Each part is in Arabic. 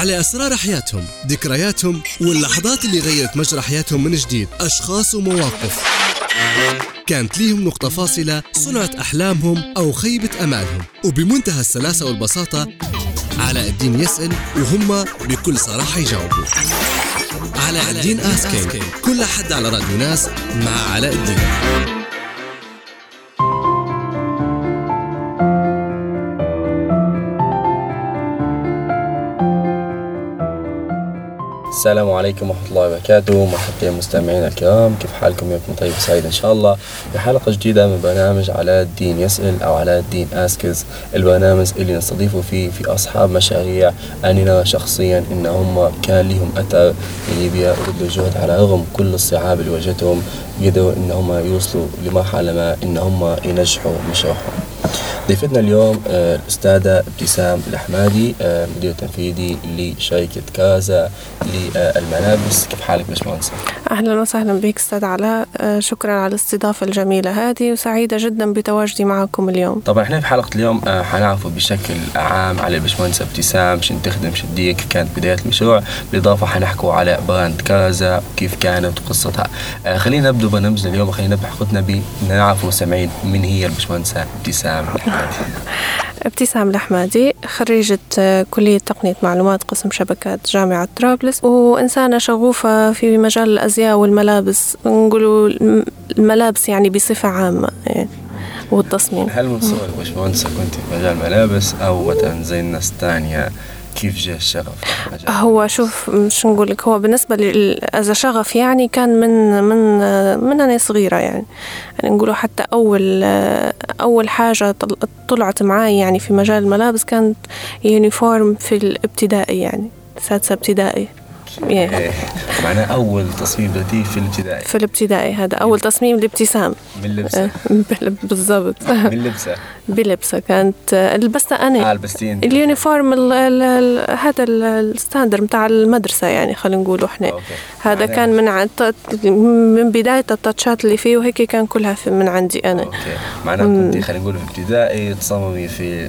على أسرار حياتهم ذكرياتهم واللحظات اللي غيرت مجرى حياتهم من جديد. أشخاص ومواقف. كانت ليهم نقطة فاصلة صنعت أحلامهم أو خيبة أمالهم. وبمنتهى السلاسة والبساطة علاء الدين يسأل وهم بكل صراحة يجاوبوا. علاء الدين آسكينج كل حد على راديو ناس مع علاء الدين. السلام عليكم ورحمة الله وبركاته. مرحبا مستمعينا الكرام كيف حالكم؟ يومكم طيب وسعيد إن شاء الله. في حلقة جديدة من برنامج علاء الدين يسأل أو علاء الدين أسكز. البرنامج اللي نستضيف فيه في أصحاب مشاريع أنا نرى شخصيا إن هم كان لهم أثر في ليبيا وبذلوا جهد على رغم كل الصعاب اللي واجهتهم. قدروا إن هم يوصلوا لمرحلة ما إن هم ينجحوا مشروعهم. ضيفتنا اليوم آه، الأستاذة ابتسام الأحمادي آه، مدير تنفيذي لشركة كازا للملابس. كيف حالك باشمهندس؟ أهلا وسهلا بك أستاذ علاء. آه، شكرا على الاستضافة الجميلة هذه وسعيدة جدا بتواجدي معكم اليوم. طبعا إحنا في حلقة اليوم حنعرفوا بشكل عام على الباشمهندسة ابتسام شن تخدم شن دير كيف كانت بداية المشروع. بالإضافة حنحكوا على brand كرزة وكيف كانت قصتها. خلينا نبدو برنامجنا اليوم. خلينا نبدأ حلقتنا بنعرف مستمعين من هي الباشمهندسة ابتسام. ابتسام الأحمدي خريجة كلية تقنية معلومات قسم شبكات جامعة طرابلس. وإنسانة شغوفة في مجال الأزياء والملابس نقولوا الملابس يعني بصفة عامة يعني والتصميم. هل من صغرك باشمهندسة كنت في مجال الملابس أو مثلا زي الناس الثانية كيف جاء الشغف؟ هو شوف مش نقول لك هو بالنسبة لي از شغف يعني كان من من من أنا صغيرة يعني. يعني نقوله حتى أول أول حاجة طلعت معاي يعني في مجال الملابس كانت uniform في الابتدائي يعني سادسة ابتدائي. إيه. معناه أول تصميم بدأتيه في الابتدائي. في الابتدائي هذا أول تصميم لابتسام. من لبسة. إيه، بالضبط. من لبسة. بلبسة كانت. لبستها أنا. آه لبستين ال uniform ال ال ال هذا ال standard بتاع المدرسة يعني خلينا نقول إحنا. okay. هذا كان من من بداية التاتشات اللي فيه وهيك كان كلها في من عندي أنا. okay. معناها كنت خلينا نقول في ابتدائي تصممي في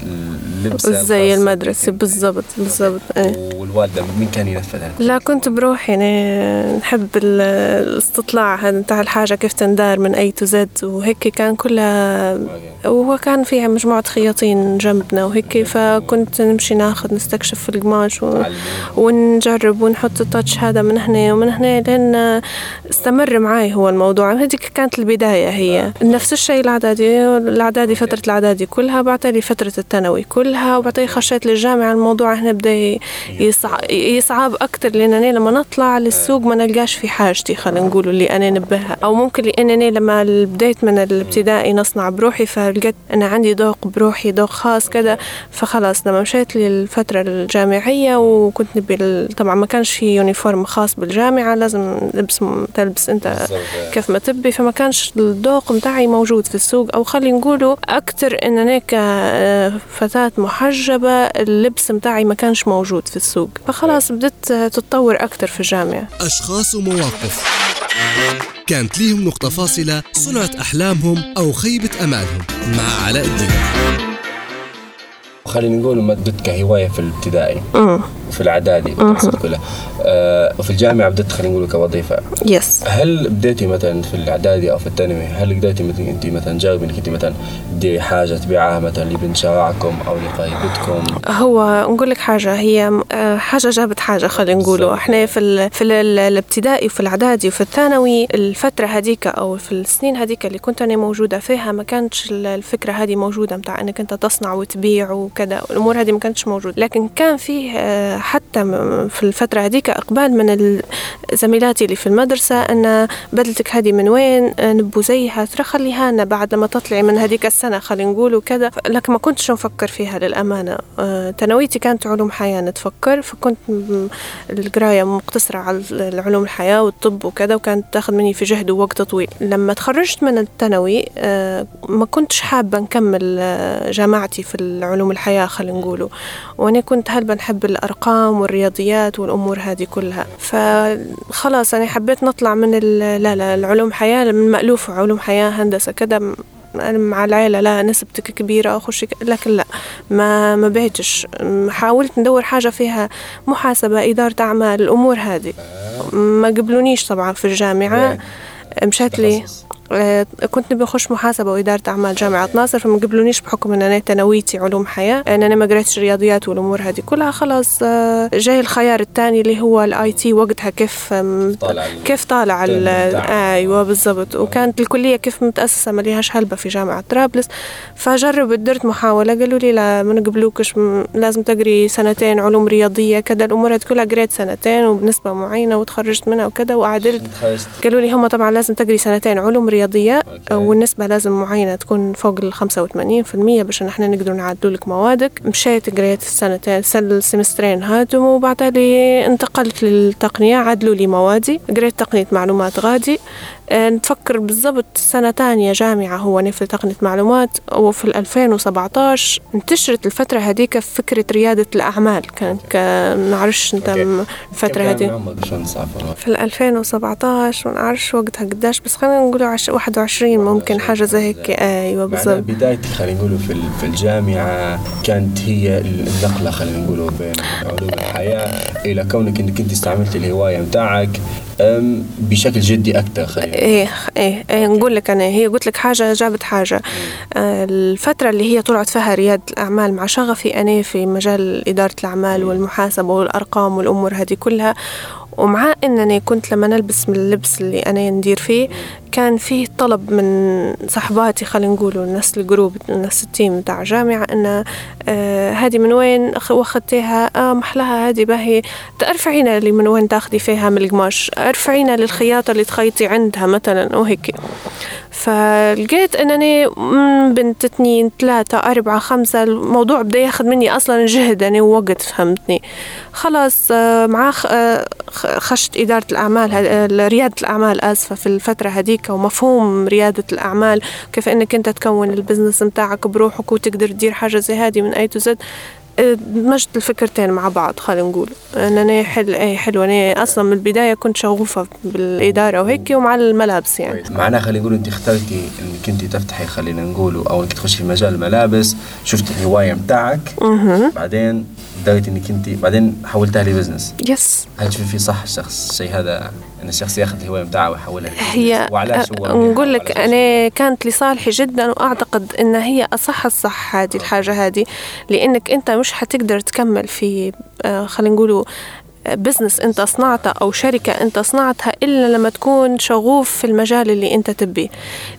اللبسة زي المدرسة. بالضبط بالضبط. إيه. والوالدة مين كان ينفذها؟ لا كنت بروح يعني نحب الاستطلاع هذا بتاع الحاجة كيف تندار من A to Z وهيك كان كلها وهو كان فيها مجموعة خياطين جنبنا وهيك فكنت نمشي ناخذ نستكشف في القماش و... ونجرب ونحط التاتش هذا من هنا ومن هنا لين استمر معي هو الموضوع. هذيك كانت البداية هي. نفس الشيء الإعدادي الإعدادي فترة الإعدادي كلها بعتلي فترة الثانوي كلها وبعدين خشيت للجامعة الموضوع هنا بدأ يصعب, يصعب أكتر لأن أنا لما نطلع للسوق ما نلقاش في حاجتي خلينا نقول اللي أنا نبهها أو ممكن لأنني لما بديت من الابتدائي نصنع بروحي فلقيت أنا عندي ذوق بروحي ذوق خاص كذا فخلاص لما مشيت للفترة الجامعية وكنت نبي طبعا ما كانش في يونيفورم خاص بالجامعة لازم لبس تلبس أنت كيف ما تبي. فما كانش الذوق متاعي موجود في السوق. أو خلي نقوله أكتر إن أنا كفتاة محجبة اللبس متاعي ما كانش موجود في السوق. فخلاص بدت تتطور أكتر في الجامعة. أشخاص ومواقف. كانت ليهم نقطة فاصلة صنعت أحلامهم أو خيبة أمالهم. مع علاء الدين. خلينا نقول مدت كهواية في الابتدائي في الإعدادي كلها. آه وفي الجامعة بدأت خلينا نقول كوظيفة. يس هل بديتي مثلا في الإعدادي أو في الثانوي هل قدرتي مثلا أنت مثلا تجاوبي إنك أنت مثلا تديري حاجة تبيعها مثلا لبنت شارعكم أو لقريبتكم؟ هو نقول لك حاجة هي آه، حاجة جابت حاجة خلينا نقوله. إحنا في ال في ال الابتدائي وفي الإعدادي وفي الثانوي الفترة هذيك أو في السنين هذيك اللي كنت أنا موجودة فيها ما كانتش الفكرة هذه موجودة متاع إنك أنت تصنع وتبيع وكذا الأمور هذه ما كانتش موجودة. لكن كان فيه آه، حتى في الفترة هذيك إقبال من زميلاتي اللي في المدرسة أن بدلتك هذه من وين؟ نبو زيها ترى خليها لنا بعد لما تطلعي من هذيك السنة خلينا نقول وكذا لكن ما كنتش نفكر فيها للأمانة. آه، تنويتي كانت علوم حياة نتفكر فكنت القراية مقتصرة على العلوم الحياة والطب وكذا وكانت تاخذ مني في جهد ووقت طويل. لما تخرجت من الثانوي آه، ما كنتش حابة نكمل جامعتي في العلوم الحياة خلينا نقوله وأنا كنت هلبا نحب الأرقام والرياضيات والأمور هذه كلها. فخلاص أنا حبيت نطلع من لا لا العلوم حياة من مألوف علوم حياة هندسة كذا أنا مع العيلة لا نسبتك كبيرة أخش لكن لا ما ما بعتش حاولت ندور حاجة فيها محاسبة إدارة أعمال الأمور هذه. ما قبلونيش طبعا في الجامعة. مشات لي. كنت نبي أخش محاسبة وإدارة أعمال جامعة ناصر فما قبلونيش بحكم أن أنا تنويتي علوم حياة أن أنا ما قريتش رياضيات والأمور هذه كلها خلاص آه، جاي الخيار الثاني اللي هو الآي تي وقتها كيف طالع كيف طالع أيوة بالضبط. وكانت الكلية كيف متأسسة ما ليهاش هلبة في جامعة طرابلس. فجربت درت محاولة قالوا لي لا ما نقبلوكش لازم تقري سنتين علوم رياضية كذا الأمور هذه كلها قريت سنتين وبنسبة معينة وتخرجت منها وكذا وعدلت قالوا لي هم طبعا لازم تقري سنتين علوم رياضية رياضية والنسبة لازم معينة تكون فوق ال 85% باش نحن نقدر نعدلوا لك موادك. مشيت قريت السنتين السمسترين هادو وبعدها لي انتقلت للتقنية عدلوا لي موادي. قريت تقنية معلومات غادي. آه، نتفكر بالضبط سنة تانية جامعة هو نفل تقنية معلومات وفي 2017 انتشرت الفترة هذيك فكرة ريادة الأعمال. كان نعرفش أنت الفترة هذه؟ في 2017 ما نعرفش وقتها قداش بس خلينا نقول 21 ممكن حاجة زي هيك. أيوه بالضبط. بدايتي خلينا نقول في الجامعة كانت هي النقلة خلينا نقول بين علوم الحياة إلى كونك إنك أنت استعملت الهواية متاعك بشكل جدي أكثر خلينا إيه إيه إيه نقول لك أنا هي قلت لك حاجة جابت حاجة. الفترة اللي هي طلعت فيها ريادة الأعمال مع شغفي أنا في مجال إدارة الأعمال والمحاسبة والأرقام والأمور هذه كلها ومع إنني كنت لما نلبس من اللبس اللي أنا ندير فيه كان فيه طلب من صحباتي خلينا نقولوا الناس ال group الناس ال team تاع جامعة أن آه من وين واخدتيها؟ آه محلاها هذه باهي. ارفعينا اللي من وين تاخدي فيها من القماش ارفعينا للخياطة اللي تخيطي عندها مثلا وهيك فلقيت إنني بنت اثنين ثلاثة أربعة خمسة الموضوع بدأ ياخذ مني أصلا جهد يعني ووقت فهمتني. خلاص آه، مع آه، خشت إدارة الأعمال ريادة الأعمال آسفة في الفترة هذيك ومفهوم ريادة الأعمال كيف إنك أنت تكون ال business متاعك بروحك وتقدر تدير حاجة زي هذه من A to Z دمجت الفكرتين مع بعض خلينا نقول. أنا حل اي حلو أنا أصلا من البداية كنت شغوفة بالإدارة وهيك ومع الملابس يعني. معناها خلينا نقول أنت اخترتي إنك أنت تفتحي خلينا نقول أو إنك تخشي في مجال الملابس شفت الهواية متاعك. بعدين بدأت إنك أنت بعدين حولتها ل business. yes هل تشوفي صح الشخص الشيء هذا إن الشخص ياخذ الهواية متاعه ويحولها هي وعلاش هو؟ نقول لك أنا كانت لصالحي جدا وأعتقد إن هي أصح الصح هذه الحاجة هذه لأنك أنت مش حتقدر تكمل في آه، خلينا نقولوا business انت صنعته أو شركة انت صنعتها إلا لما تكون شغوف في المجال اللي انت تبيه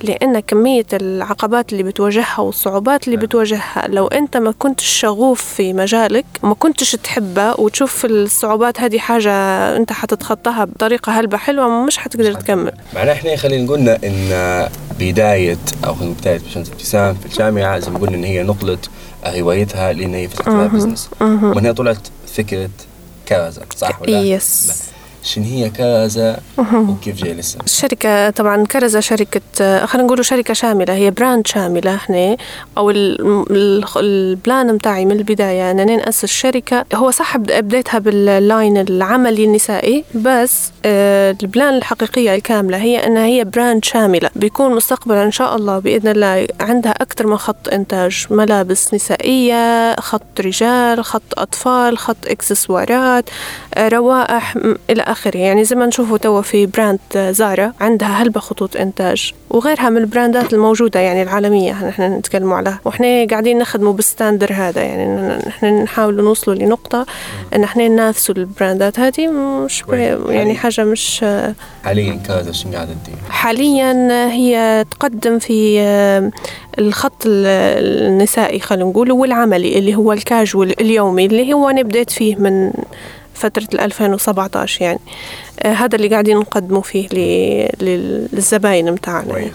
لأن كمية العقبات اللي بتواجهها والصعوبات اللي بتواجهها لو انت ما كنتش شغوف في مجالك ما كنتش تحبه وتشوف الصعوبات هذه حاجة انت حتتخطاها بطريقة هلبة حلوة مش حتقدر تكمل. معناها إحنا خلينا نقولنا ان بداية أو بداية باشمهندس ابتسام في الجامعة زي ما قلنا إن هي نقلت هوايتها لأن هي فتحت بزنس ومن هنا طلعت فكرة كذا صح ولا yes شنو هي كرزة وكيف جاي لسه؟ الشركة طبعا كرزة شركة خلينا نقول شركة شاملة هي brand شاملة إحنا أو ال plan متاعي من البداية ان أنا نأسس شركة هو صح بديتها بال line العملي النسائي بس آه، ال plan الحقيقية الكاملة هي إنها هي brand شاملة بيكون مستقبلا إن شاء الله بإذن الله عندها أكثر من خط إنتاج ملابس نسائية خط رجال خط أطفال خط إكسسوارات آه، روائح إلى آخره يعني زي ما نشوفوا توا في brand زارا عندها هلبة خطوط إنتاج وغيرها من البراندات الموجودة يعني العالمية نحن نتكلم عليها. وإحنا قاعدين نخدموا بال standard هذا يعني نحن نحاول نوصلوا لنقطة إن إحنا ننافسوا البراندات هذه. مش يعني حاجة مش حاليا كذا شو قاعدة تدير؟ حاليا هي تقدم في الخط النسائي خلينا نقول والعملي اللي هو الكاجوال اليومي اللي هو أنا بديت فيه من فترة 2017 يعني. آه هذا اللي قاعدين نقدمه فيه للزباين متاعنا.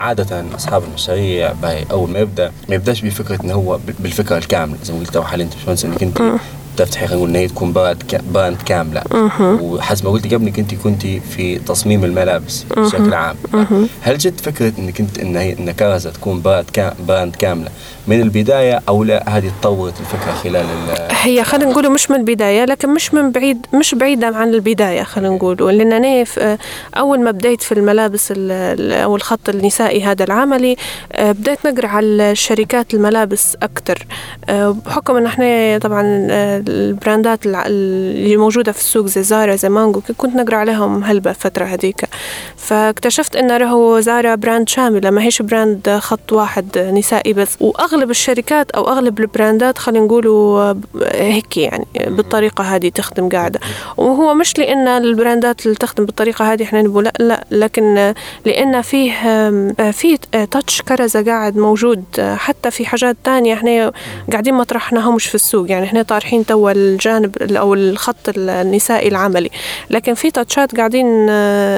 عادة أصحاب المشاريع أول ما يبدأ ما يبدأش بفكرة إنه هو بالفكرة الكاملة. زي ما قلت حاليا أنت باشمهندس إنك أنت تفتحي خلينا نقول تكون brand كاملة. وحسب ما قلتي قبل أنت كنتي في تصميم الملابس بشكل عام. هل جت فكرة إنك أنت إن هي إن كرزه تكون brand brand كاملة؟ من البداية أو لا؟ هذه تطورت الفكرة خلال هي خلينا نقول مش من البداية لكن مش من بعيد مش بعيده عن البداية خلينا نقول لأن أنا أول ما بديت في الملابس أو الخط النسائي هذا العملي آه، بديت نقرأ على الشركات الملابس أكثر آه، بحكم إن إحنا طبعا آه، البراندات اللي موجودة في السوق زي زارا زي مانجو كنت نقرأ عليهم هلبة الفترة هذيك. فاكتشفت إن له زارا brand شامله ما هيش brand خط واحد نسائي بس. وأغلب الشركات أو أغلب البراندات خلينا نقولوا هيك يعني بالطريقة هذه تخدم قاعدة. وهو مش لأن البراندات اللي تخدم بالطريقة هذه إحنا نقول لا لا لكن لأن فيه في تاتش كرزة قاعد موجود. حتى في حاجات تانية إحنا قاعدين ما طرحناهمش في السوق. يعني إحنا طارحين توا الجانب أو الخط النسائي العملي. لكن في تاتشات قاعدين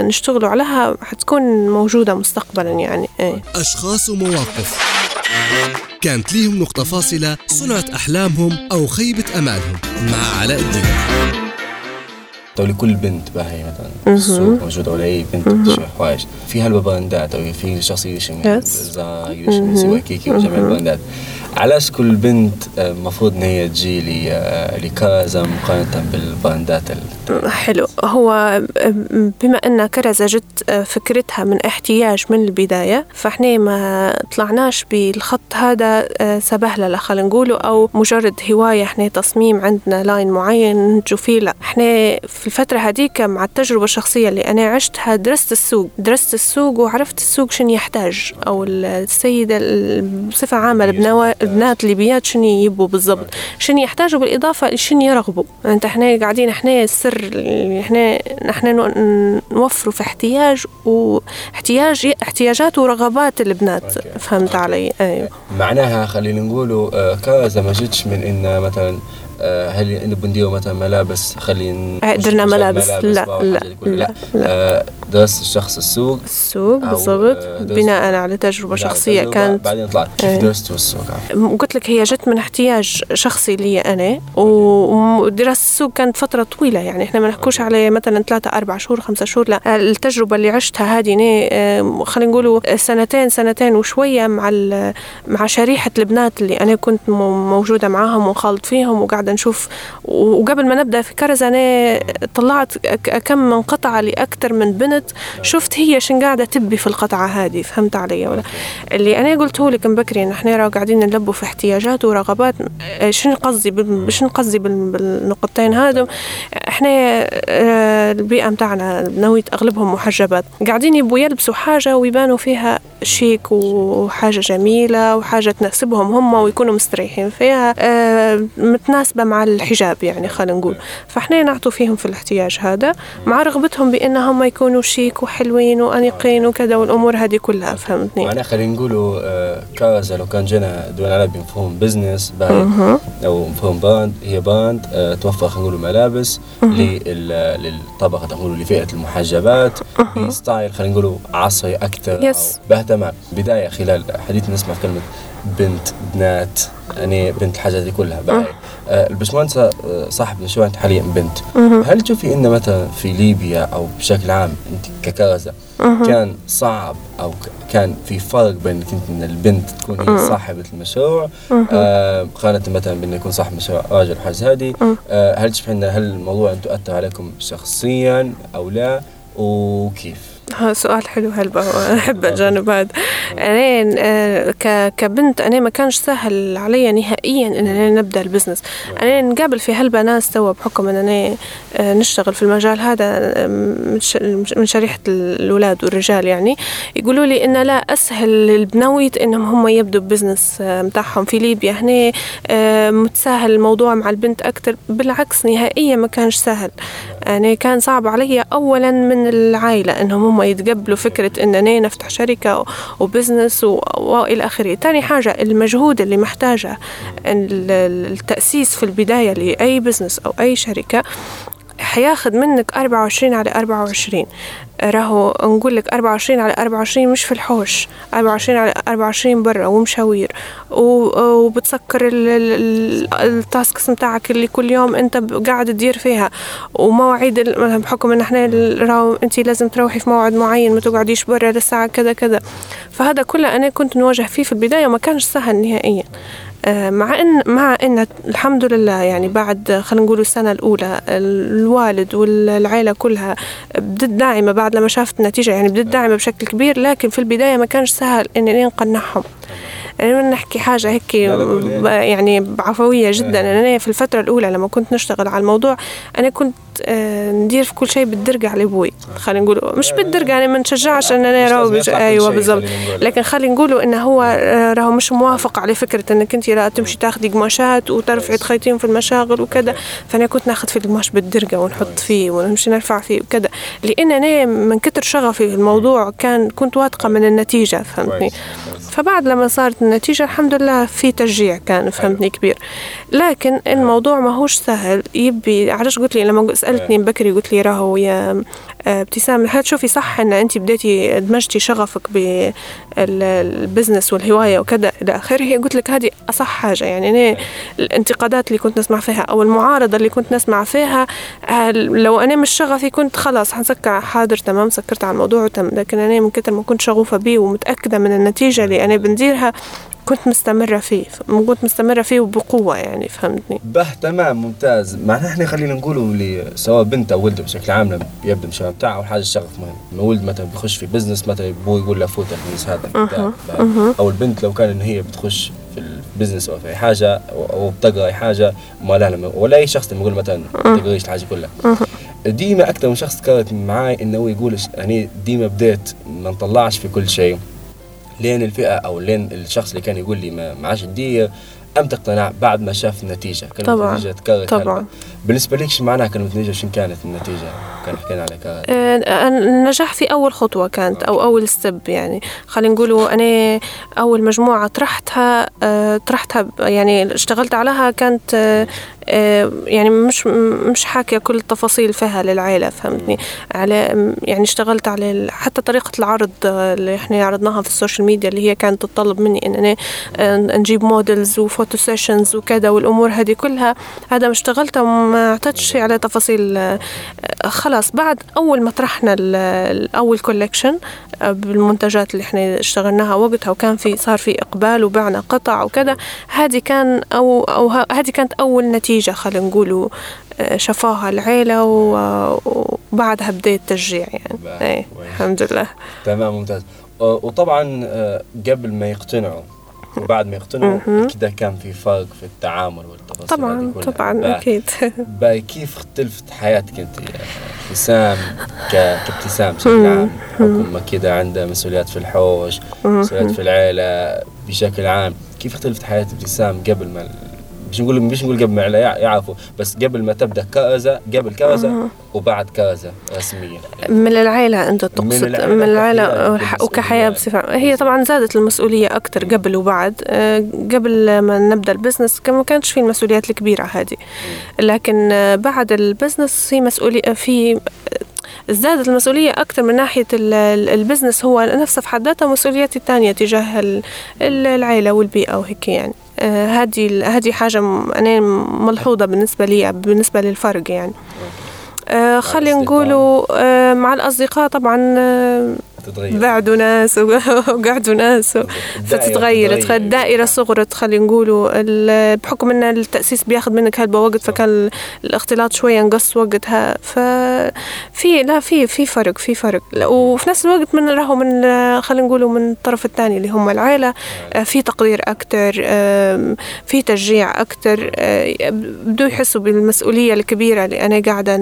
نشتغلوا عليها حتكون موجودة مستقبلا يعني. إيه. أشخاص ومواقف. كانت ليهم نقطة فاصلة صنعت أحلامهم أو خيبة أمالهم. مع علاء الدين. لكل بنت باهي مثلا السوق موجودة ولا أي بنت بتشتري حوايج. في هالبراندات أو في شخص يشم زا يشم كيكي وجميع البراندات. علاش كل بنت المفروض إن هي تجي لكرزة مقارنة بالبراندات حلو. هو بما ان كرزة جت فكرتها من احتياج من البداية فإحنا ما طلعناش بالخط هذا سبهللة خلينا نقوله أو مجرد هواية إحنا تصميم عندنا لاين معين ننتجوا فيه لا. إحنا في الفترة هذيك مع التجربة الشخصية اللي أنا عشتها درست السوق درست السوق وعرفت السوق شنو يحتاج أو السيدة بصفة عامة البنات الليبيات شنو يبوا بالضبط شنو يحتاجوا بالإضافة لشنو يرغبوا. أنت إحنا قاعدين إحنا السر إحنا نحن نوفروا في احتياج واحتياج احتياجات ورغبات البنات. فهمت علي؟ أيوه. معناها خلينا نقولوا آه، كذا ما جتش من إن مثلا هل نبغى نديروا مثلا ملابس؟ خلينا درنا ملابس, ملابس لا لا لا, لا, لا. آه، درس الشخص السوق السوق بالضبط. آه، بناء على تجربة شخصية تجربة. كانت بعدين طلعت كيف إيه. درست السوق قلت لك هي جت من احتياج شخصي لي أنا ودراسة السوق كانت فترة طويلة. يعني إحنا ما نحكوش على مثلا ثلاثة أربع شهور خمسة شهور. لا التجربة اللي عشتها هذه خلينا نقولوا سنتين سنتين وشوية مع مع شريحة البنات اللي أنا كنت موجودة معاهم وخالط فيهم وقاعدة نشوف. وقبل ما نبدأ في كرز أنا طلعت كم من قطعه لاكثر من بنت كنت شفت هي شن قاعدة تبي في القطعة هذه فهمت علي ولا؟ اللي أنا قلته لك مبكري ان إحنا قاعدين نلبوا في احتياجات ورغبات آه، شنو قصدي شنو قصدي بالنقطتين هذا إحنا آه، البيئة متاعنا نوية اغلبهم محجبات. قاعدين يبوا يلبسوا حاجة ويبانوا فيها شيك وحاجة جميلة وحاجة تناسبهم هم ويكونوا مستريحين فيها آه، متناسبة مع الحجاب يعني خلينا نقول. فإحنا نعطوا فيهم في الاحتياج هذا مع رغبتهم بإنهم يكونوا شيك وحلوين وأنيقين وكذا والأمور هذه كلها فهمتني؟ معناها خلينا نقولوا آه كازا لو كان جينا دول العرب بمفهوم بزنس أو مفهوم brand هي brand آه توفر خلينا نقولوا ملابس للطبقة نقولوا لفئة المحجبات ب style خلينا نقولوا عصري أكثر yes. أو باهتمام بداية خلال حديثنا نسمع كلمة بنت بنات يعني بنت الحاجات دي كلها. باهي آه. البشمهندسة آه صاحبنا شو انت حاليا بنت. هل تشوفي ان مثلا في ليبيا أو بشكل عام أنت ككرزة كان صعب أو كان في فرق بين انت إن البنت تكون هي صاحبة المشروع آه مقارنة مثلا بان يكون صاحب مشروع راجل حاجة هذه آه. هل تشوفي إن هل الموضوع ان تؤثر عليكم شخصيا أو لا؟ وكيف؟ ها سؤال حلو هلبا أحب الجانب هذا. أنا آه، كبنت أنا ما كانش سهل علي نهائيا إن أنا نبدأ البزنس. أنا نقابل في هلبا ناس توا بحكم إن أنا آه، نشتغل في المجال هذا آه، من شريحة الأولاد والرجال يعني. يقولوا لي إن لا أسهل للبنويت إنهم هم يبدوا business متاعهم في ليبيا هنا متساهل الموضوع مع البنت أكثر بالعكس نهائيا ما كانش سهل. أنا كان صعب علي أولا من العائلة إنهم هم يتقبلوا فكرة إننا نفتح شركة و business وإلى آخره. تاني حاجة المجهود اللي محتاجة التأسيس في البداية لأي business أو أي شركة حياخد منك 24 على 24 راهو نقول لك 24 على 24 مش في الحوش. 24 على 24 برا ومشاوير. وبتسكر التاسكس متاعك اللي كل يوم أنت قاعد تدير فيها. ومواعيد بحكم إن إحنا راهو أنت لازم تروحي في موعد معين ما تقعديش برا للساعه كذا كذا. فهذا كله أنا كنت نواجه فيه في البداية وما كانش سهل نهائيا. مع ان مع إن الحمد لله يعني بعد خلينا نقول السنة الأولى الوالد والعائله كلها بدت داعمة بعد لما شافت النتيجة يعني بدت داعمة بشكل كبير لكن في البداية ما كانش سهل إني نقنعهم. يعني نحكي حاجة هيك يعني بعفوية جدا. أنا في الفترة الأولى لما كنت نشتغل على الموضوع أنا كنت آه، ندير في كل شيء بالدرجة على أبوي خلينا نقولوا مش بالدرجة يعني ما نشجعش ان أنا راهو أيوه بالضبط. لكن خلينا نقولوا إنه هو آه، راهو مش موافق على فكرة إنك أنت لا تمشي تاخذي قماشات وترفعي تخيطين في المشاغل وكذا. فأنا كنت ناخذ في القماش بالدرجة ونحط فيه ونمشي نرفع فيه وكذا. لأن أنا من كتر شغفي في الموضوع كان كنت واثقة من النتيجة فهمتني؟ فبعد لما صارت النتيجة الحمد لله في تشجيع كان فهمتني كبير. لكن الموضوع ما هوش سهل. يبي علاش قلت لي لما سألتني بكري قلت لي راهو يا آه، ابتسام هل تشوفي صح إن انت بديتي دمجتي شغفك بالبزنس والهواية وكذا إلى آخره؟ قلت لك هذه أصح حاجة. يعني أنا الانتقادات اللي كنت نسمع فيها أو المعارضة اللي كنت نسمع فيها لو أنا مش شغفي كنت خلاص حنسكر حاضر تمام سكرت على الموضوع وتم. لكن أنا من كثر ما كنت شغوفة بيه ومتأكدة من النتيجة اللي أنا بنديرها كنت مستمرة فيه كنت مستمرة فيه وبقوة يعني فهمتني؟ باهي تمام ممتاز. معناها إحنا خلينا نقولوا اللي سواء بنت أو ولد بشكل عام لما يبدأ الشباب بتاعه اول حاجة الشغف مهم ولد مثلا بيخش في business مثلا ابوه يقول له فوت ال business هذا أو البنت لو كان إن هي بتخش في ال business أو في أي حاجة أو بتقرأ أي حاجة ما لها ولا أي شخص لما يقول مثلا تقريش الحاجة كلها. ديما أكثر من شخص كانت معي إنه هو يقول يعني ديما بديت ما نطلعش في كل شيء. لين الفئة أو لين الشخص اللي كان يقول لي ما عادش تدير إمتى اقتنع بعد ما شاف النتيجة. كانت طبعا النتيجة تكررت طبعا. بالنسبة لك شو معناها كانت النتيجة؟ شو كانت النتيجة؟ كان حكينا عليك. آه النجاح في أول خطوة كانت أو أول step يعني. خلينا نقولوا أنا أول مجموعة طرحتها آه طرحتها يعني اشتغلت عليها كانت آه آه، يعني مش مش حاكية كل التفاصيل فيها للعائلة فهمتني؟ على يعني اشتغلت على حتى طريقة العرض اللي إحنا عرضناها في ال social media اللي هي كانت تطلب مني إن أنا آه، نجيب models و photo sessions وكذا والأمور هذه كلها. هذا ما وما اعطيتش على تفاصيل آه، خلاص بعد أول ما طرحنا الأول collection بالمنتجات اللي إحنا اشتغلناها وقتها وكان في صار في إقبال وبعنا قطع وكذا هذه كان أو أو هذه كانت أول نتيجة خلينا نقولوا آه، شافوها العيلة وبعدها بدأ التشجيع يعني. إيه الحمد لله. تمام ممتاز. وطبعا آه، قبل ما يقتنعوا وبعد ما يقتنعوا كده كان في فرق في التعامل والتفاصيل طبعا طبعا أكيد. باي كيف اختلفت حياتك أنت ابتسام كابتسام بشكل عام؟ حكم كده عندها مسؤوليات في الحوش مسؤوليات في العيلة بشكل عام. كيف اختلفت حياه ابتسام قبل ما مش نقول مش نقول قبل ما يعرفوا بس قبل ما تبدأ كرزه قبل كرزه وبعد كرزه رسميا. من العائلة أنت تقصد؟ من العائلة, من العائلة وكحياة بصفة هي طبعا زادت المسؤولية أكثر قبل وبعد. آه، قبل ما نبدأ البزنس ما كانش في المسؤوليات الكبيرة هذه. لكن بعد ال business في مسؤوليه في ازدادت المسؤولية أكثر من ناحية ال business. هو نفسه في حد ذاته مسؤولياتي الثانية تجاه العائلة والبيئة وهيك يعني. هذه آه هذه حاجة أنا ملحوظة بالنسبة لي بالنسبة للفرق يعني. آه خلينا نقولوا آه مع الأصدقاء طبعا تتغير. بعدوا ناس وقعدوا ناس فتتغير. الدائرة صغرت خلينا نقولوا بحكم إن التأسيس بياخذ منك هلبة وقت فكان الاختلاط شوية نقص وقتها. ففي لا في في فرق في فرق. وفي نفس الوقت من راهو من خلينا نقولوا من الطرف الثاني اللي هم العائلة. آه، في تقدير أكثر في تشجيع أكثر آه، بدو يحسوا بالمسؤولية الكبيرة اللي أنا قاعدة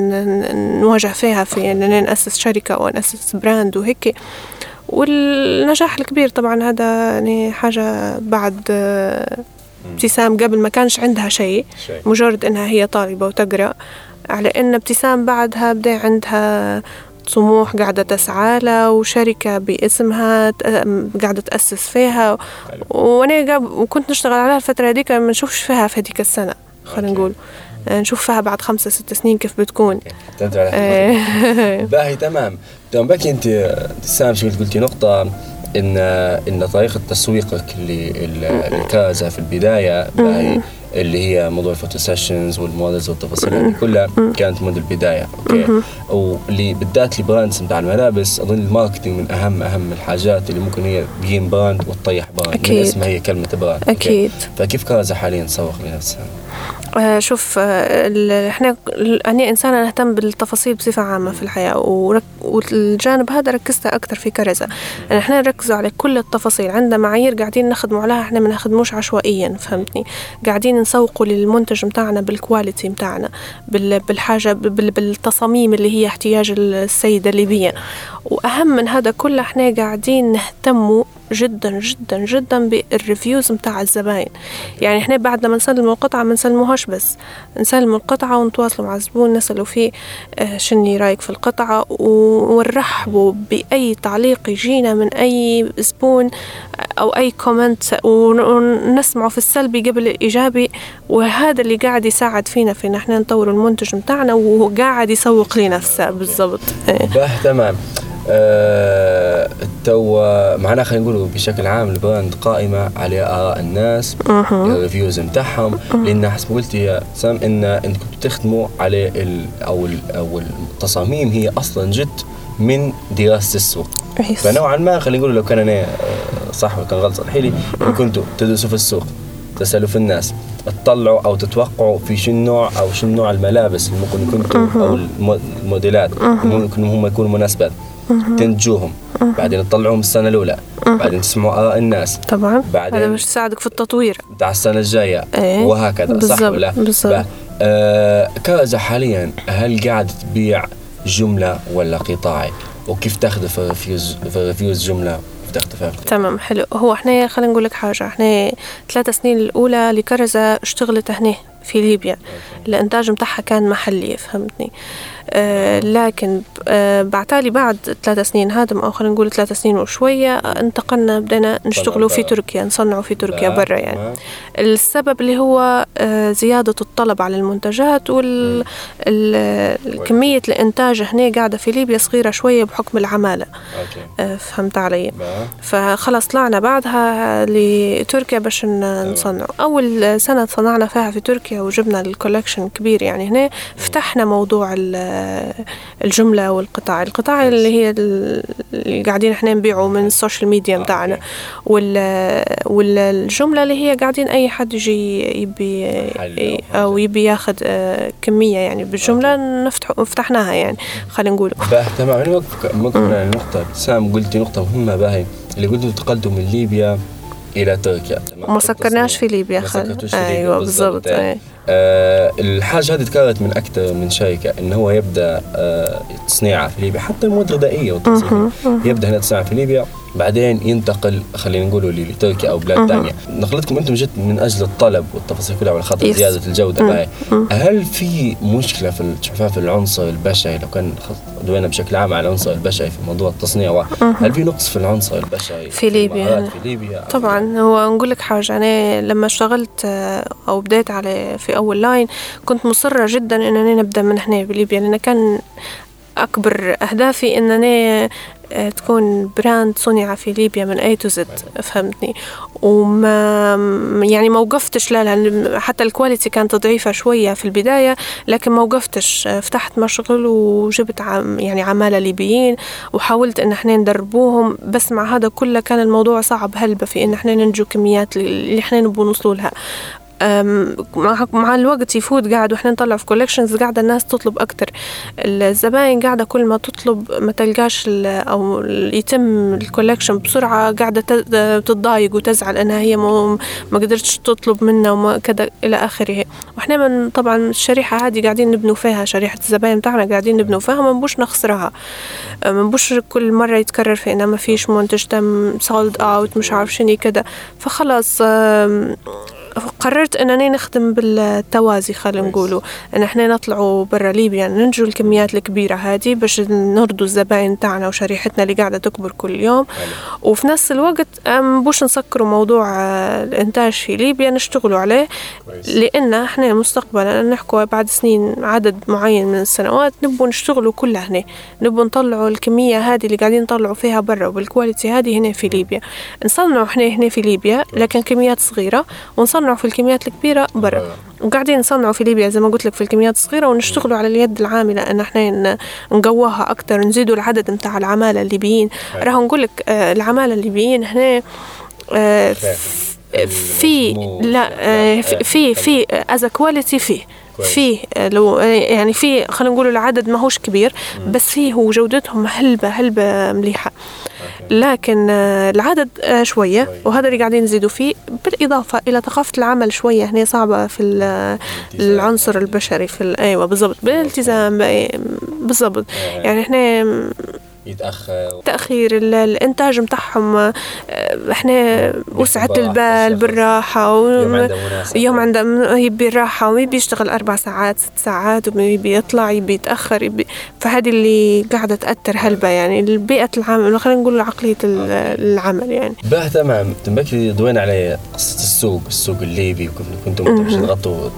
نواجه فيها في أن نأسس شركة ونأسس براند وهيك. والنجاح الكبير طبعا هذا يعني حاجة بعد ابتسام قبل ما كانش عندها شيء. مجرد إنها هي طالبة وتقرأ. على إن ابتسام بعدها بدأ عندها طموح قاعدة تسعى له وشركة باسمها قاعدة تأسس فيها. وأنا وكنت نشتغل عليها الفترة هذيك ما نشوفش فيها في هذيك السنة خلينا نقول. نشوفها بعد خمسة ست سنين كيف بتكون. فهمت علي باهي تمام. تمام باكي أنت سام شو قلتي نقطة إن إن طريقة تسويقك للكازا في البداية باهي اللي هي موضوع ال photo sessions وال models والتفاصيل هذه كلها كانت منذ البداية. okay؟ واللي بالذات ال brands بتاع الملابس أظن ال marketing من اهم أهم الحاجات اللي ممكن هي تجين brand وتطيح brand. أكيد. من اسمها هي كلمة brand. أكيد. فكيف كازا حاليا تسوق لنفسها؟ آه، شوف آه، إحنا أنا إنسانة نهتم بالتفاصيل بصفة عامة في الحياة ورك والجانب هذا ركزت أكثر في كرزة يعني إحنا نركزوا على كل التفاصيل. عندنا معايير قاعدين نخدموا عليها إحنا ما نخدموش عشوائيا فهمتني؟ قاعدين نسوقوا للمنتج متاعنا بال quality متاعنا بالحاجة بالتصاميم اللي هي احتياج السيدة الليبية وأهم من هذا كله إحنا قاعدين نهتموا جدا جدا جدا بال reviews متاع الزباين. يعني إحنا بعد ما نسلموا القطعة ما نسلموهاش بس. نسلموا القطعة ونتواصلوا مع الزبون نسألوا فيه آه شني رأيك في القطعة ونرحبوا بأي تعليق يجينا من أي زبون أو أي comment ونسمعه في السلبي قبل الإيجابي. وهذا اللي قاعد يساعد فينا في إن إحنا نطور المنتج متاعنا وقاعد يسوق لنفسه بالضبط. تمام. أه تو معناها خلينا نقول بشكل عام ال brand قائمة على آراء الناس ال reviews نتاعهم لأن حسب قلتي يا سام إن أنتم تخدموا على ال أو ال أو التصاميم هي أصلا جت من دراسة السوق. فنوعا ما خلينا نقول لو كان أنا صح ولا كان غلط؟ صحيح لي. كنتوا تدرسوا في السوق تسألوا في الناس تطلعوا أو تتوقعوا في شنو نوع أو شنو نوع الملابس اللي ممكن كنتوا أو الموديلات ممكن هم يكونوا مناسبات. تنتجوهم بعدين تطلعوهم السنة الأولى. بعدين تسمعوا آراء الناس. طبعا. بعدين هذا باش يساعدك في التطوير. بتاع السنة الجاية. إيه. وهكذا. بالزبط. صح ولا بالضبط. آه كازا حاليا هل قاعد تبيع جملة ولا قطاعي وكيف تاخذ في ال reviews في ال reviews جملة؟ تمام حلو. هو إحنا خلينا نقول لك حاجة. إحنا ثلاث سنين الأولى لكرزة اشتغلت هنا في ليبيا. الإنتاج متاعها كان محلي فهمتني؟ آه لكن آه بعتالي بعد ثلاث سنين هذا أو خلينا نقول ثلاث سنين وشوية انتقلنا بدينا نشتغلوا في تركيا نصنعوا في تركيا برا يعني. السبب اللي هو آه زيادة الطلب على المنتجات والكميه الإنتاج هنا قاعدة في ليبيا صغيرة شوية بحكم العمالة. آه فهمت علي. فخلص طلعنا بعدها لتركيا باش نصنع. أول سنة صنعنا فيها في تركيا وجبنا ال collection كبير يعني هنا. فتحنا موضوع الجملة والقطاع. القطاع اللي هي اللي قاعدين إحنا نبيعه من ال social media بتاعنا والجمله اللي هي قاعدين أي حد يجي يبي أو يبي ياخذ كمية يعني بالجملة نفتح فتحناها يعني خلينا نقول. تمام. أنا نقطه سام قلتي نقطة مهمة باهي اللي قلتوا انتقلتوا من ليبيا إلى تركيا. ما سكرناش في ليبيا خل أيوه بالضبط. آه الحاجة هذه تكررت من أكثر من شركة ان هو يبدأ آه تصنيعها في ليبيا حتى المواد الغذائية والتصنيع. يبدأ هنا تصنيعها في ليبيا. بعدين ينتقل خلينا نقول لتركيا أو بلاد ثانية نقلتكم أنتم جت من أجل الطلب والتفاصيل كلها ولخاطر زيادة الجودة هل في مشكلة في في العنصر البشري؟ لو كان دوينا بشكل عام على العنصر البشري في موضوع التصنيع هل في نقص في العنصر البشري؟ في ليبيا. في ليبيا؟ طبعا. هو نقول لك حاجة أنا لما اشتغلت أو بديت على في أول line كنت مصرة جدا انني نبدأ من هنا بليبيا لأن كان أكبر أهدافي أنني تكون brand صنع في ليبيا من A to Z فهمتني؟ وما يعني ما وقفتش لا لأن حتى ال quality كانت ضعيفة شوية في البداية لكن ما وقفتش. فتحت مشغل وجبت عم يعني عمالة ليبيين وحاولت إن إحنا ندربوهم بس مع هذا كله كان الموضوع صعب هلبة في إن إحنا ننجو كميات اللي إحنا نبغى نوصلوا لها. مع الوقت يفوت قاعد وإحنا نطلع في collections قاعدة الناس تطلب أكتر. الزباين قاعدة كل ما تطلب ما تلقاش أو يتم ال collection بسرعة قاعدة تتضايق وتزعل إنها هي ما قدرتش تطلب منا وما كذا إلى آخره. وإحنا من طبعا الشريحة هذه قاعدين نبنوا فيها شريحة الزباين بتاعنا قاعدين نبنوا فيها ما نبوش نخسرها. ما نبوش كل مرة يتكرر في انه ما فيش منتج تم sold out مش عارف شنو كذا. فخلاص قررت أنني نخدم بالتوازي خلينا نقولوا. إن إحنا نطلعوا برا ليبيا ننجوا الكميات الكبيرة هذه باش نرضوا الزباين تاعنا وشريحتنا اللي قاعدة تكبر كل يوم. وفي نفس الوقت مش نسكروا موضوع آه، الإنتاج في ليبيا نشتغلوا عليه. لأن إحنا مستقبلا نحكوا بعد سنين عدد معين من السنوات نبوا نشتغلوا كلها هنا. نبوا نطلعوا الكمية هذه اللي قاعدين نطلعوا فيها برا وبالكواليتي هذه هنا في ليبيا. نصنعوا إحنا هنا في ليبيا لكن كميات صغيرة. ونصنعوا في الكميات الكبيرة برا. وقاعدين نصنعوا في ليبيا زي ما قلت لك في الكميات الصغيرة ونشتغلوا على اليد العاملة أن إحنا نقووها أكتر نزيدوا العدد متاع العمالة الليبيين. راح نقول لك آه، العمالة الليبيين هنا آه، في لا آه، في في as quality فيه فيه لو يعني في خلينا نقول العدد ماهوش كبير بس فيه وجودتهم هلبة هلبة مليحة. لكن آه، العدد آه، شوية وهذا اللي قاعدين نزيدوا فيه بالإضافة إلى ثقافة العمل شوية هنا صعبة في العنصر البشري في أيوة بالضبط. بالالتزام بالضبط. آه. يعني إحنا يتأخر. تأخير الإنتاج متاعهم آه، إحنا وسعة البال بالراحة و... يوم عنده يبي الراحة ويبي يشتغل أربع ساعات ست ساعات ويبي يطلع يبي يتأخر يبي فهذه اللي قاعدة تأثر هلبة يعني البيئة العمل خلينا نقول عقلية العمل يعني. باه تمام. تنبكي دوينا على قصه السوق السوق الليبي كنتم تغطوا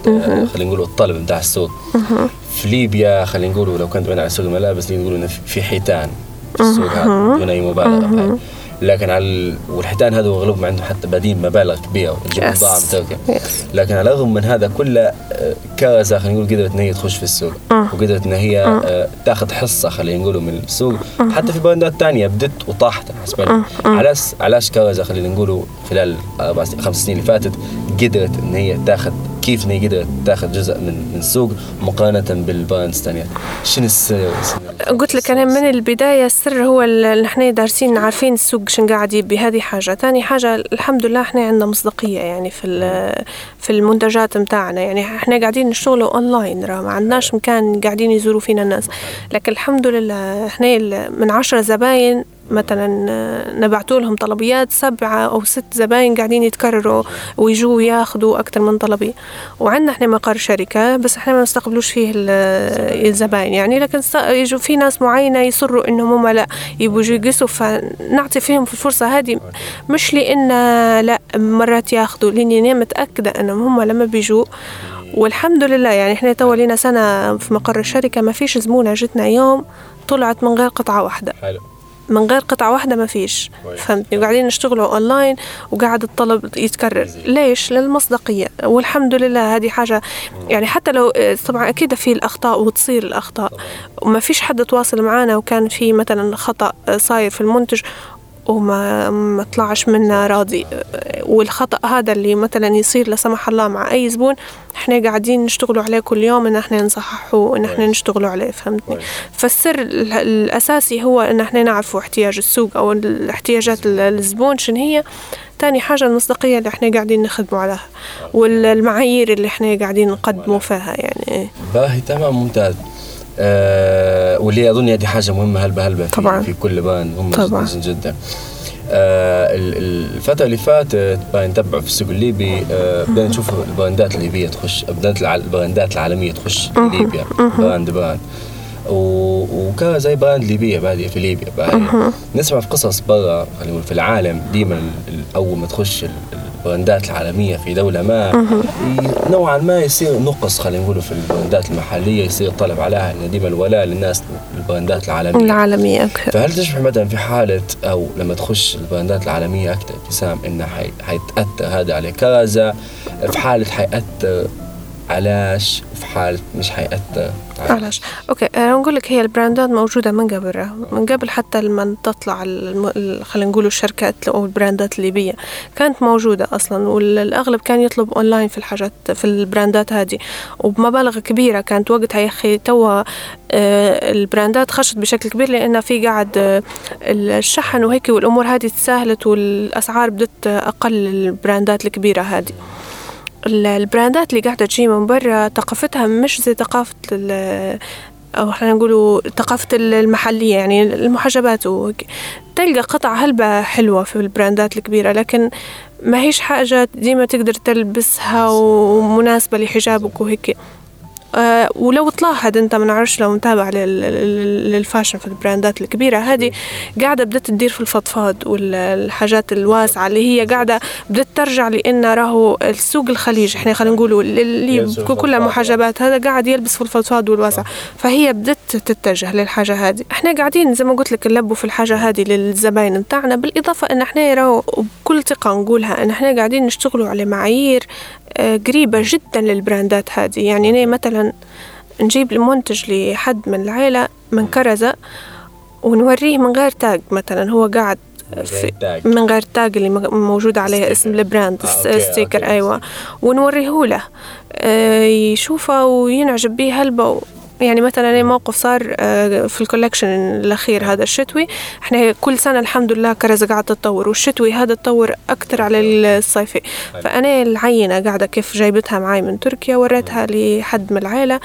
خلينا نقول الطلب نتاع السوق. في ليبيا خلينا نقولوا لو كنت دوينا على سوق الملابس نقولوا في حيتان. السوق هذا دون أي مبالغة لكن على والحيتان هذا اغلبهم عندهم حتى بادين مبالغ كبيرة تجيب بضاعه من تركيا لكن على الرغم من هذا كله كرزة خلينا نقول قدرت إن هي تخش في السوق وقدرت إن هي آه، تاخذ حصة خلينا نقول من السوق حتى في brandات ثانية بدت وطاحت حسب علاش علاش كرزة خلينا نقول خلال أربع خمس سنين اللي فاتت قدرت إن هي تاخذ كيف ان هي قدرت تاخذ جزء من من السوق مقارنة بال brands الثانية شنو السر قلت لك أنا من البداية السر هو إحنا دارسين عارفين السوق شن قاعد يبي. هذه حاجة. ثاني حاجة الحمد لله إحنا عندنا مصداقية يعني في في المنتجات متاعنا. يعني إحنا قاعدين نشتغلوا اونلاين راه ما عندناش مكان قاعدين يزوروا فينا الناس. لكن الحمد لله إحنا من عشرة زباين مثلا آه، نبعتوا لهم طلبيات سبعة أو ست زباين قاعدين يتكرروا ويجوا ياخذوا أكثر من طلبية وعندنا إحنا مقر شركة بس إحنا ما نستقبلوش فيه الزباين. يعني لكن يجوا في ناس معينة يصروا إنهم هم لا يبوا يجوا يقيسوا. فنعطي فيهم في الفرصة هذه مش لأن لا مرات ياخذوا لأني أنا متأكدة إنهم هم لما بيجوا. والحمد لله يعني إحنا تو لنا سنة في مقر الشركة ما فيش زبونة جتنا يوم طلعت من غير قطعة واحدة. حلو. من غير قطعة واحدة ما فيش. فهمتني؟ وقاعدين نشتغلوا أونلاين وقاعد الطلب يتكرر. ليش؟ للمصداقية والحمد لله هذه حاجة يعني حتى لو طبعا أكيد في الأخطاء وتصير الأخطاء. وما فيش حد تواصل معنا وكان في مثلا خطأ صاير في المنتج وما ما طلعش منا راضي. والخطأ هذا اللي مثلا يصير لا سمح الله مع أي زبون إحنا قاعدين نشتغلوا عليه كل يوم إن إحنا نصححه وإن إحنا نشتغلوا عليه فهمتني؟ فالسر الأساسي هو إن إحنا نعرفوا احتياج السوق أو الاحتياجات الزبون شن هي. تاني حاجة المصداقية اللي إحنا قاعدين نخدموا عليها والمعايير اللي إحنا قاعدين نقدموا فيها يعني. باهي تمام ممتاز. آه واللي أظن هذه حاجة مهمة هلبة هلبة في, طبعا. في كل بان هم طبعا. جدا. آه الفترة اللي فاتت نتبع في السوق الليبي آه بدنا نشوف ال brandات الليبية تخش بدات ال brandات العالمية تخش ليبيا brand brand. وكان زي brand ليبية بادية في ليبيا نسمع في قصص برا في العالم ديما أول ما تخش ال brandات العالمية في دولة ما. نوعا ما يصير نقص خلينا نقول في ال brandات المحلية يصير طلب عليها ديما الولاء للناس ال brandات العالمية. العالمية أكثر فهل تشبه مثلا في حالة أو لما تخش ال brandات العالمية أكثر ابتسام انه حيتأثر هذا على كذا؟ في حالة حيأثر علاش في حال مش حيأثر علاش؟ okay أنا نقول لك هي ال brandات موجودة من قبل من قبل حتى لما تطلع خلينا نقول الشركات أو ال brandات الليبية كانت موجودة أصلا والأغلب كان يطلب اونلاين في الحاجات في ال brandات هذه. وبمبالغ كبيرة كانت وقتها يا أخي توا آه، البراندات خشت بشكل كبير لأن في قاعد آه، الشحن وهيك والأمور هذه تساهلت والأسعار بدت أقل البراندات الكبيرة هذه. البراندات اللي قاعدة تجي من برا ثقافتها مش زي ثقافة أو خلينا نقولوا ثقافة المحلية يعني المحجبات. تلقى قطع هلبة حلوة في البراندات الكبيرة لكن ما هيش حاجة ديما تقدر تلبسها ومناسبة لحجابك وهيك. أه ولو تلاحظ انت ما نعرفش لو متابع للفاشن في البراندات الكبيرة هذه قاعدة بدات تدير في الفضفاض والحاجات الواسعة اللي هي قاعدة بدات ترجع لإن راهو السوق الخليج إحنا خلينا نقولوا اللي كلها محجبات هذا قاعد يلبس في الفضفاض والواسع. فهي بدات تتجه للحاجة هذه. إحنا قاعدين زي ما قلت لك نلبوا في الحاجة هذه للزباين بتاعنا بالإضافة إن إحنا راهو بكل ثقة نقولها إن إحنا قاعدين نشتغلوا على معايير آه، قريبة جدا لل brandات هذه. يعني أنا مثلا نجيب المنتج لحد من العيلة من كرزة ونوريه من غير tag مثلا. هو قاعد من غير tag. اللي موجود عليه اسم ال brand آه، sticker أيوه. ونوريه له. آه، يشوفه وينعجب به هلبة يعني مثلا موقف صار آه، في ال collection الأخير هذا الشتوي إحنا كل سنة الحمد لله كرز قاعدة تتطور والشتوي هذا تطور أكثر على الصيفي. فأنا العينة قاعدة كيف جايبتها معي من تركيا وريتها لحد من العائله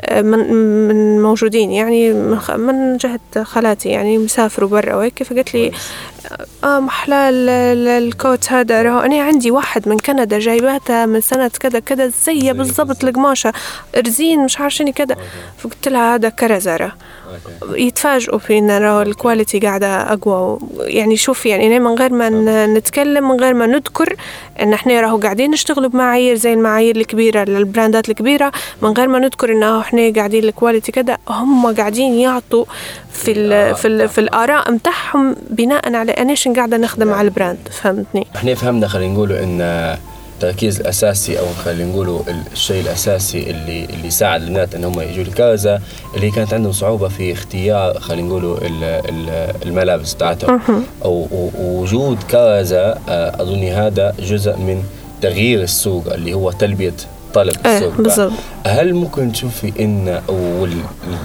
آه، من, من موجودين يعني من جهة خالاتي يعني مسافروا برا وهيك. فقالت لي محلى الكوت هذا. راهو أنا عندي واحد من كندا جايباتها من سنة كذا كذا زي بالضبط القماشه رزين مش عارفه كذا. فقلت لها هذا كرزة يتفاجئوا في إن ال quality قاعدة أقوى. يعني شوف يعني من غير ما نتكلم من غير ما نذكر إن إحنا راهو قاعدين نشتغل بمعايير زي المعايير الكبيرة لل brandات الكبيرة من غير ما نذكر انه إحنا قاعدين ال quality كذا هم قاعدين يعطوا في ال في ال في الآراء متاعهم بناء على انيش قاعدة نخدم على ال brand. فهمتني؟ إحنا فهمنا خلينا نقولوا إن التركيز الأساسي أو خلينا نقولوا الشيء الأساسي اللي اللي ساعد البنات إن هم يجوا لكازا اللي كانت عندهم صعوبة في اختيار خلينا نقولوا الملابس بتاعتهم. أو وجود كازا آه، أظن هذا جزء من تغيير السوق اللي هو تلبية طلب إيه السوق بالضبط. هل ممكن تشوفي إن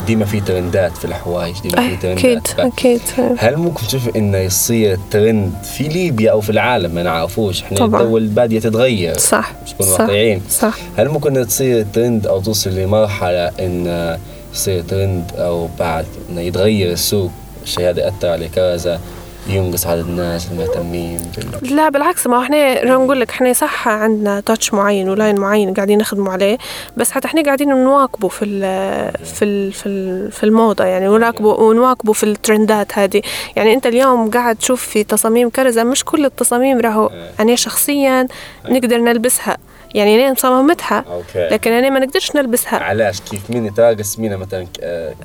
ديما في ترندات في الحوايج ديما في ترندات؟ أكيد أكيد هل ممكن تشوفي انه يصير ترند في ليبيا أو في العالم؟ ما نعرفوش. إحنا الدول البادية تتغير. صح مش نكون واقعيين. صح. هل ممكن تصير ترند أو توصل لمرحلة إن يصير ترند أو بعد انه يتغير السوق؟ الشيء هذا يأثر على كذا ينقص عدد الناس المهتمين بال... لا بالعكس ما إحنا نقول لك إحنا صح عندنا تاتش معين ولاين معين قاعدين نخدموا عليه بس حتى إحنا قاعدين نواكبوا في ال في ال في, ال في الموضة يعني ونواكبوا ونواكبوا في الترندات هذه. يعني أنت اليوم قاعد تشوف في تصاميم كرزه مش كل التصاميم راهو. أنا شخصيا نقدر نلبسها. يعني أنا مصممتها okay. لكن أنا ما نقدرش نلبسها. علاش؟ كيف؟ مين تا قسمينا مثلا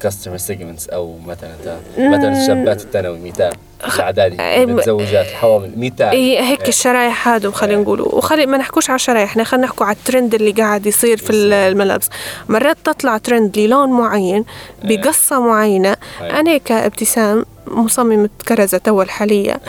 customer segments أو مثلا مثلا الشابات الثانوي مثال الأعدادي المتزوجات الحوامل مثال هيك إيه. الشرايح هادو خلينا نقولوا. وخلي ما نحكوش على الشرايح إحنا خلينا نحكوا على الترند اللي قاعد يصير في الملابس. مرات تطلع ترند للون معين إيه. بقصة معينة. إيه. أنا كابتسام مصممة كرزة توا الحالية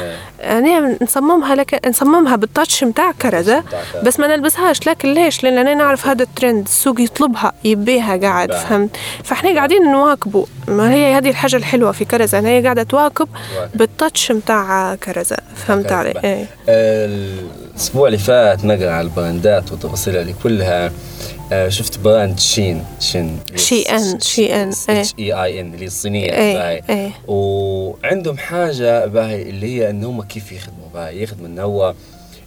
أنا نصممها لك نصممها بال touch متاع كرزة بس ما نلبسهاش. لكن ليش؟ لأن أنا نعرف هذا الترند السوق يطلبها يبيها قاعد فهمت؟ فإحنا قاعدين نواكبوا ما هي هذه الحاجة الحلوة في كرزة أنا هي قاعدة تواكب بال touch متاع كرزة. فهمت علي؟ إيه. الأسبوع اللي فات نقرأ على ال brandات وتفاصيلها اللي كلها. آه شفت brand شين. شين. شي إن شي إن H E I N اللي الصينية إيه إيه. وعندهم حاجة باهي اللي هي إن هم كيف يخدموا باهي. يخدموا إن هو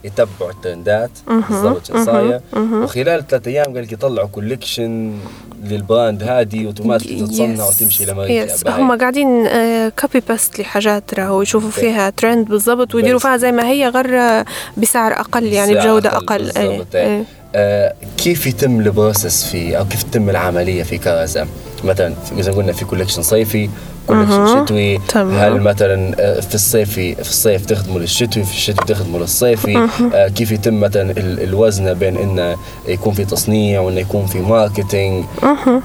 يتبعوا ال trendات بالضبط شو صاير وخلال ثلاث أيام قال لك يطلعوا collection لل brand هذه اوتوماتيك تتصنع وتمشي لامريكا هم قاعدين copy آه، paste لحاجات راهو يشوفوا فيها ترند بالضبط ويديروا فيها زي ما هي غير بسعر أقل يعني بجودة أقل, أقل. إيه. إيه. آه كيف يتم ال process في أو كيف تتم العملية في كرزة مثلا ما قلنا في collection صيفي collection شتوي. هل مثلا آه، في الصيفي في الصيف تخدموا للشتوي في الشتوي تخدموا للصيفي؟ آه كيف يتم مثلا الوزنه بين انه يكون في تصنيع وانه يكون في marketing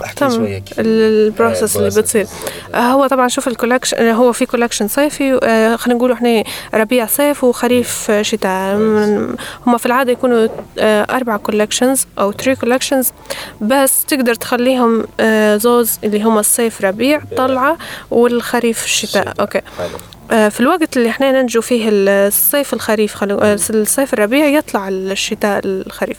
احكي شوية ال process اللي بتصير. آه هو طبعا شوف ال collection هو في collection صيفي آه خلينا نقول إحنا ربيع صيف وخريف شتاء. هم في العادة يكونوا آه أربع collections أو three collections بس تقدر تخليهم آه زوز اللي هم الصيف ربيع طلعة والخريف الشتاء. okay. آه، في الوقت اللي إحنا ننتجوا فيه الصيف الخريف خلو... آه، الصيف الربيع يطلع الشتاء الخريف.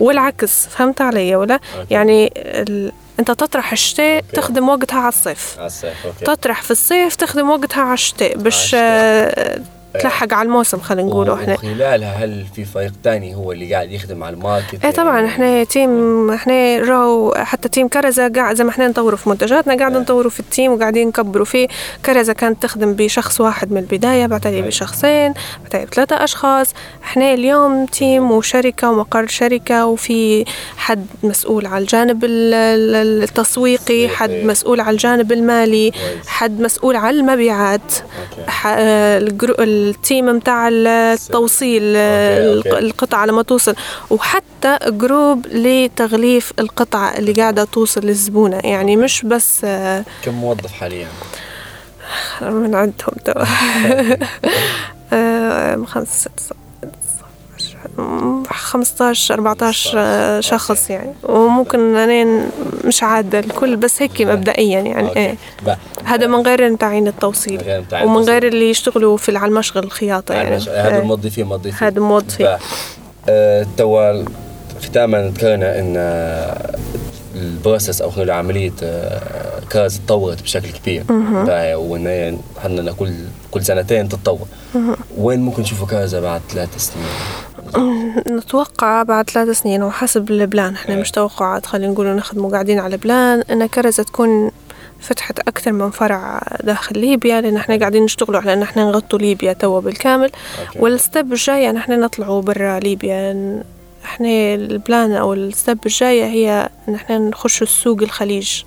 والعكس فهمت علي ولا يعني ال... أنت تطرح الشتاء تخدم وقتها على الصيف. على الصيف okay. تطرح في الصيف تخدم وقتها على الشتاء. باش آه تلحق على الموسم خلينا نقول إحنا. وخلالها هل في فريق تاني هو اللي قاعد يخدم على ال market؟ إيه طبعا إحنا team إحنا راو حتى team كرزة قاعد زي ما إحنا نطوروا في منتجاتنا قاعد نطوروا في ال team وقاعدين نكبروا فيه. كرزة كانت تخدم بشخص واحد من البداية بعدين بشخصين بعدين بثلاثة أشخاص. إحنا اليوم team وشركة ومقر شركة وفي حد مسؤول على الجانب ال- ال- التسويقي حد مسؤول على الجانب المالي حد مسؤول على المبيعات. ح- ال grou- ال team متاع التوصيل okay، okay. القطعة لما توصل وحتى جروب لتغليف القطعة اللي قاعدة توصل للزبونة يعني مش بس كم موظف حاليا؟ من عندهم توا خمسة ست سبعة، عشرة، 15 14 آه، شخص يعني وممكن أنا مش عادة الكل بس هيك مبدئيا يعني. إيه. هذا من غير متاعين التوصيل ومن. غير اللي يشتغلوا في على المشغل الخياطة يعني هذا إيه. الموظفين موظفين هذا موظفين. آه، توا ختاما ذكرنا إن آه، ال process أو خلينا عملية آه، كرزة تطورت بشكل كبير وإن حنا كل كل سنتين تتطور وين ممكن نشوفوا كرزة بعد ثلاث سنين؟ نتوقع بعد ثلاث سنين وحسب ال plan. إحنا إيه. مش توقعات خلينا نقول نخدموا قاعدين على plan إن كرزة تكون فتحت أكثر من فرع داخل ليبيا لأن إحنا قاعدين نشتغلوا على أن إحنا نغطوا ليبيا توا بالكامل. والستب الجاية أن إحنا نطلعوا برا ليبيا. إحنا البلان أو الستب الجاية هي أن إحنا نخش السوق الخليج.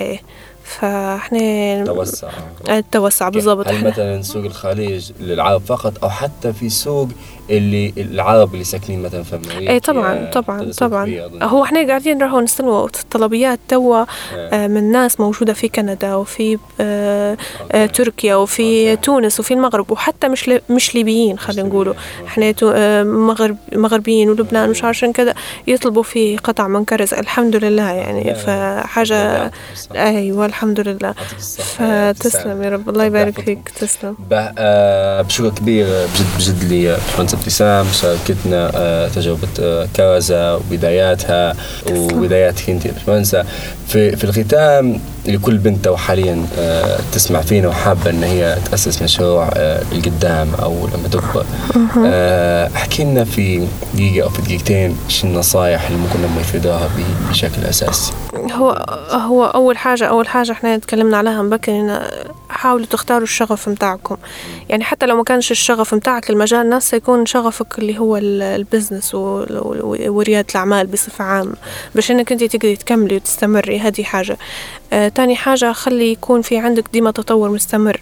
إيه. فإحنا توسع. التوسع بالضبط. هل مثلا سوق الخليج للعرب فقط أو حتى في سوق اللي العرب اللي ساكنين مثلا في أمريكا اي طبعا طبعا طبعا. هو إحنا قاعدين راهو نستلموا طلبيات توا إيه. آه، من ناس موجودة في كندا وفي آه، آه،. تركيا وفي okay. تونس وفي المغرب وحتى مش مش ليبيين خلينا نقولوا. إحنا تو- آه، مغرب مغربيين ولبنان مش عارفين كذا يطلبوا في قطع من كرزة الحمد لله يعني فحاجة أيوه الحمد لله. فتسلم يا رب الله يبارك فيك تسلم آه، بشكر كبير بجد بجد لي ابتسام شاركتنا آه، تجربة آه، كرزة وبداياتها وبداياتك انت يا باشمهندسة في في الختام لكل بنت أو حاليا آه، تسمع فينا وحابة إن هي تأسس مشروع آه، لقدام أو لما تكبر. آه، احكي لنا في دقيقة أو في دقيقتين شو النصائح اللي ممكن هم يفيدوها بشكل أساسي. هو هو أول حاجة أول حاجة إحنا تكلمنا عليها مبكر حاولوا تختاروا الشغف متاعكم. يعني حتى لو ما كانش الشغف متاعك المجال نفسه يكون شغفك اللي هو ال- البزنس و- و- وريادة الأعمال بصفة عامة باش إنك أنت تقدري تكملي وتستمري هذه حاجة. آه تاني حاجة خلي يكون في عندك ديما تطور مستمر.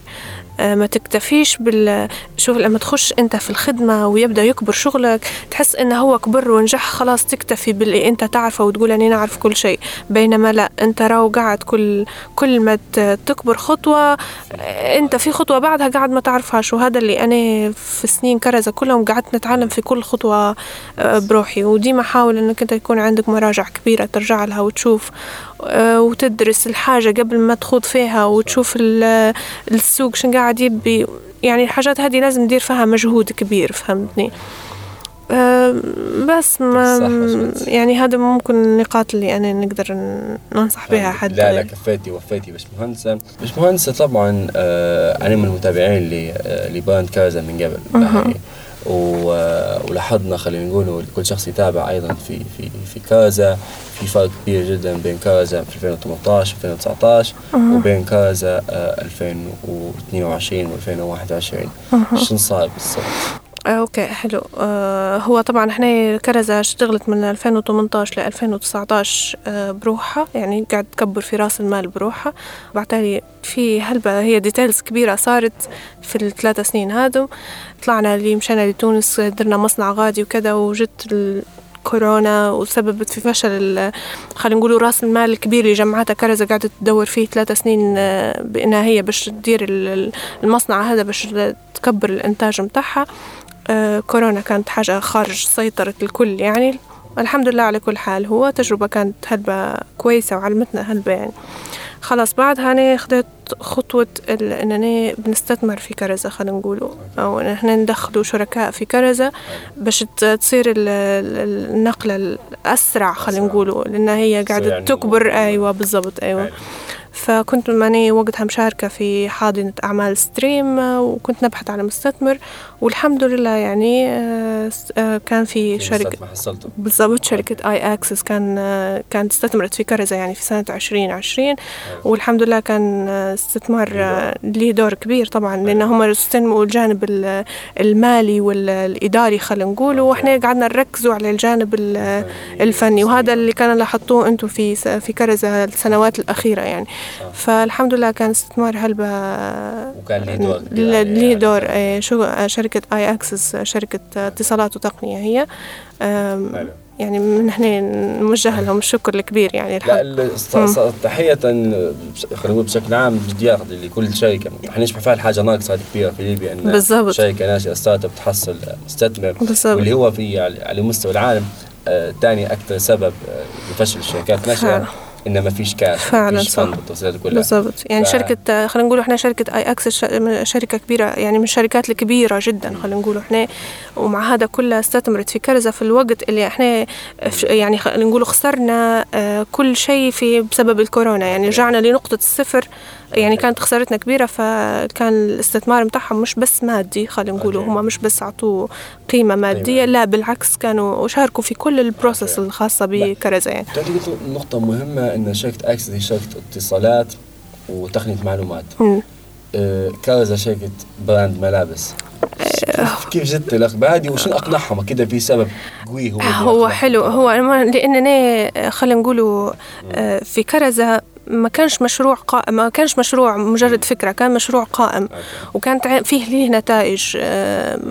ما تكتفيش بال شوف لما تخش انت في الخدمة ويبدأ يكبر شغلك تحس انه هو كبر ونجح خلاص تكتفي باللي انت تعرفه وتقول اني نعرف كل شيء. بينما لا انت راو قاعد كل كل ما تكبر خطوة آه، انت في خطوة بعدها قاعد ما تعرفهاش وهذا اللي أنا في سنين كرزة كلهم قعدت نتعلم في كل خطوة آه، بروحي. وديما حاول إنك أنت يكون عندك مراجع كبيرة ترجع لها وتشوف آه، وتدرس الحاجة قبل ما تخوض فيها وتشوف ال- السوق شن قاعد يبي. يعني الحاجات هذه لازم ندير فيها مجهود كبير فهمتني؟ آه، بس ما صح،. يعني هذا ممكن النقاط اللي أنا نقدر ننصح بها حد. لا لا كفيتي وفيتي باش مهندسة باش مهندسة طبعا آه أنا من المتابعين آه، لباند كازا من قبل. آه، ولاحظنا خلينا نقول كل شخص يتابع أيضا في في في كرزة. في فرق كبير جدا بين كرزة في 2018 2019 وبين كرزة آه 2022 و2021 شنو صار بالضبط؟ آه، okay حلو. آه هو طبعا إحنا كرزة اشتغلت من 2018 ل 2019 آه بروحها يعني قاعد تكبر في رأس المال بروحها. بعتالي في هلبة هي details كبيرة صارت في الثلاثة سنين هادو. طلعنا اللي مشينا لتونس درنا مصنع غادي وكذا ال- كورونا وسببت في فشل خلينا نقولوا رأس المال الكبير اللي جمعتها كرزة قاعدة تدور فيه ثلاثة سنين آه، بأنها هي باش تدير ال- ال- المصنع هذا باش تكبر الإنتاج متاعها. كورونا كانت حاجة خارج سيطرة الكل يعني. الحمد لله على كل حال. هو تجربة كانت هلبة كويسة وعلمتنا هلبة يعني. خلاص بعدها أنا خدت خطوة أنا بنستثمر في كرزة خلينا نقولوا أو إن إحنا ندخلوا شركاء في كرزة باش تصير ال- ال- النقلة الأسرع خلينا. نقولوا لأن هي قاعدة يعني. تكبر. أيوة بالضبط. أيوة. فكنت ماني وقتها مشاركة في حاضنة أعمال Stream وكنت نبحث على مستثمر والحمد لله يعني كان في شركة بالضبط شركة iAccess كان كانت استثمرت في كرزة يعني في سنة 2020 والحمد لله كان استثمار ليه دور؟ كبير طبعا لأن هم استلموا الجانب المالي والإداري خلينا نقول وإحنا قعدنا نركزوا على الجانب الفني وهذا اللي كان لاحظتوه أنتم في في كرزة السنوات الأخيرة يعني. فالحمد لله كان استثمار هلبة وكان ليه دور ليه دور شو شركة آي أكسس شركة اتصالات وتقنية هي. يعني من هنا نوجه لهم الشكر الكبير يعني لا تحية خلينا نقول بشكل عام ازدياد لكل شركة. إحنا نشبه فيها الحاجة ناقصة كبيرة في ليبيا؟ إن بالزبط. شركة ناشئة startup تحصل مستثمر بالزبط. واللي هو في على مستوى العالم ثاني أكثر سبب لفشل الشركات. ناشئة ان ما فيش كاش فعلا صح. بالضبط. يعني ف... شركة خلينا نقول إحنا شركة iAccess شركة كبيرة يعني من الشركات الكبيرة جدا خلينا نقول إحنا ومع هذا كله استثمرت في كرزه في الوقت اللي إحنا يعني خلينا نقول خسرنا كل شيء في بسبب الكورونا. يعني رجعنا لنقطة الصفر يعني كانت خسارتنا كبيرة فكان الاستثمار متاعهم مش بس مادي خلينا نقولوا هم مش بس عطوه قيمة مادية لا بالعكس كانوا شاركوا في كل البروسيس الخاصة بكرزة يعني. نقطة مهمة إن شركة أكسس هي شركة اتصالات وتقنية معلومات. آه كرزة شركة براند ملابس. كيف جت الأخبار هذه؟ وشو أقنعهم؟ كده في سبب قوي هو هو حلو. هو لاننا خلينا نقولوا في كرزة ما كانش مشروع قائم ما كانش مشروع مجرد فكرة كان مشروع قائم. وكانت فيه ليه نتائج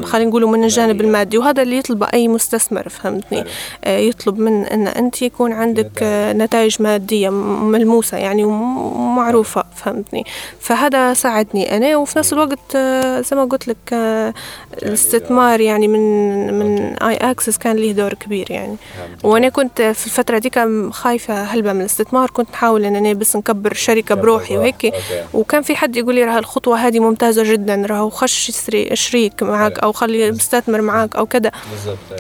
خلينا نقولوا من الجانب المادي. وهذا اللي يطلبه أي مستثمر فهمتني؟ يطلب من أن أنت يكون عندك نتائج. مادية ملموسة يعني ومعروفة فهمتني؟ فهذا ساعدني أنا وفي نفس الوقت زي ما قلت لك الاستثمار يعني من من iAccess كان له دور كبير يعني. وأنا كنت في الفترة دي كان خايفة هلبة من الاستثمار كنت احاول إن أنا بس نكبر شركة بروحي وهيك. وكان في حد يقول لي راه الخطوة هذه ممتازة جدا راهو خش شريك معك أو خلي مستثمر معك أو كذا.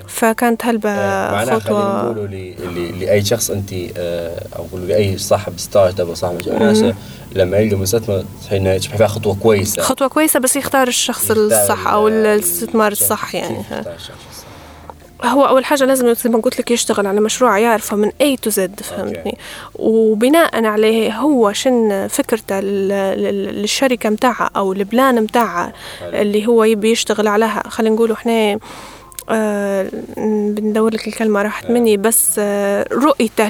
فكانت هلبة خطوة. نقولوا لأي شخص أنت أو نقولوا لأي صاحب startup أو صاحب ناشئ لما يلقى مستثمر حين فيها خطوة كويسة. خطوة كويسة بس يختار الشخص الصح أو الاستثمار الصح يعني. هو أول حاجة لازم زي ما قلت لك يشتغل على مشروع يعرفه من A to Z فهمتني؟ وبناء عليه هو شن فكرته للشركه متاعها أو ال plan متاعها اللي هو يبي يشتغل عليها. خلينا نقول إحنا آه بندور لك الكلمة راحت مني بس آه رؤيته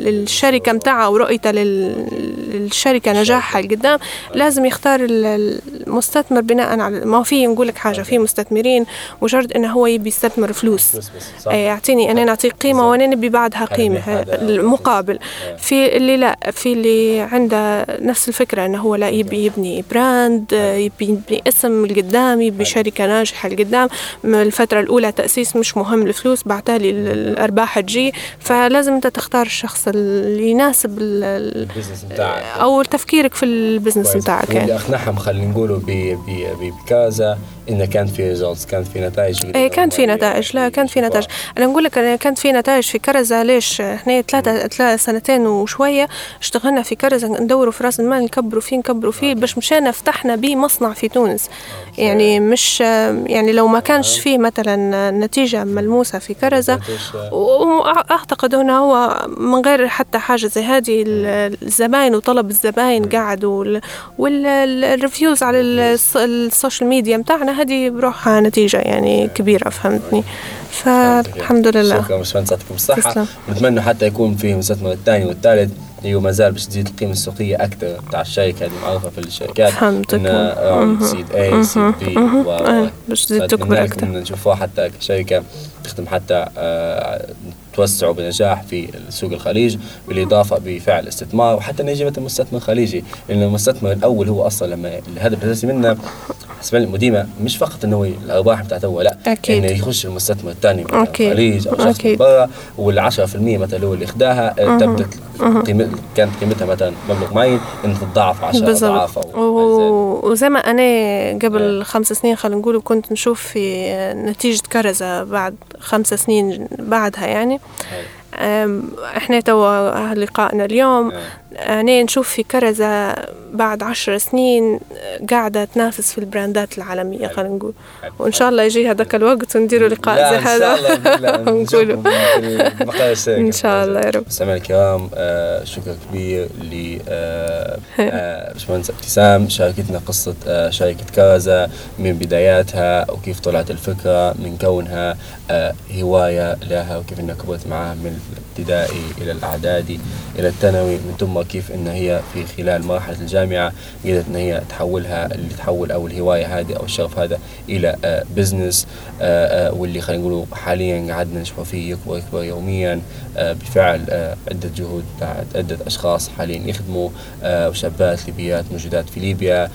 للشركة متاعها ورؤيته للشركة نجاحها لقدام. لازم يختار المستثمر بناء على ما في نقول لك حاجة في مستثمرين مجرد إنه هو يبي يستثمر فلوس. يعطيني أنا نعطيك قيمة وأنا نبي بعدها قيمة المقابل. في اللي لا في اللي عنده نفس الفكرة إنه هو لا يبي يبني براند يبي يبني اسم لقدام يبي شركة ناجحة لقدام. الفترة الأولى تأسيس مش مهم الفلوس بعتالي الأرباح تجي فلازم أنت تختار الشخص اللي يناسب ال business أو تفكيرك في ال business بتاعك. واللي أقنعهم خلينا نقوله بكذا انه كان في results كان في نتائج. إيه كان في نتائج. لا كان في نتائج. أنا نقول لك أنا كانت في نتائج في كرزة. ليش؟ إحنا ثلاثة سنتين وشوية اشتغلنا في كرزة ندوروا في رأس المال نكبروا فيه نكبروا فيه باش مشينا فتحنا به مصنع في تونس. يعني مش يعني لو ما كانش فيه مثلا نتيجة ملموسة في كرزة. وأعتقد إنه هو من غير حتى حاجة زي هذه الزباين وطلب الزباين قعدوا وال reviews على ال social media بتاعنا هذه بروحها نتيجة يعني كبيرة فهمتني؟ فالحمد لله. شكرا يعطيكم الصحة نتمنى حتى يكون في مستثمر الثاني والثالث. اللي هو ما زال باش تزيد القيمة السوقية أكثر بتاع الشركة اللي معروفة في الشركات فهمتك seed A seed B باش تزيد تكبر أكثر. نشوفوها حتى كشركة تخدم حتى توسعوا بنجاح في سوق الخليج بالإضافة بفعل استثمار وحتى نجمة المستثمر الخليجي لأن المستثمر الأول هو أصلا لما الهدف الأساسي منه بالنسبة للمديمه مش فقط إنه الأرباح بتاعته هو لا أكيد. إنه يخش المستثمر الثاني من الخليج أو شخص من برا وال 10% مثلا هو اللي اخذاها تبدأ قيمة كانت قيمتها مثلا مبلغ معين ان تتضاعف 10 أضعاف وزي ما أنا قبل خمس سنين خلينا نقول كنت نشوف في نتيجة كرزه بعد خمس سنين بعدها يعني. إحنا تو لقائنا اليوم. يعني نشوف في كرزة بعد عشر سنين قاعدة تنافس في البراندات العالمية خلينا نقول. وإن شاء الله يجي هذاك الوقت ونديروا لقاء زي هذا نقولوا إن شاء الله. يا رب. مستمعينا الكرام آه، شكر كبير ل آه، آه، باشمهندس ابتسام شاركتنا قصة شركة كرزة من بداياتها وكيف طلعت الفكرة من كونها هواية لها وكيف إنها كبرت معها من الابتدائي إلى الإعدادي إلى الثانوي من ثم كيف إن هي في خلال مرحلة الجامعة قدرت إن هي تحولها اللي تحول أو الهواية هذه أو الشغف هذا إلى بزنس آه، آه، واللي خلينا نقول حاليا قعدنا نشوفه فيه يكبر يكبر يوميا آه، بفعل عدة جهود عدة أشخاص حاليا يخدموا وشابات ليبيات موجودات في ليبيا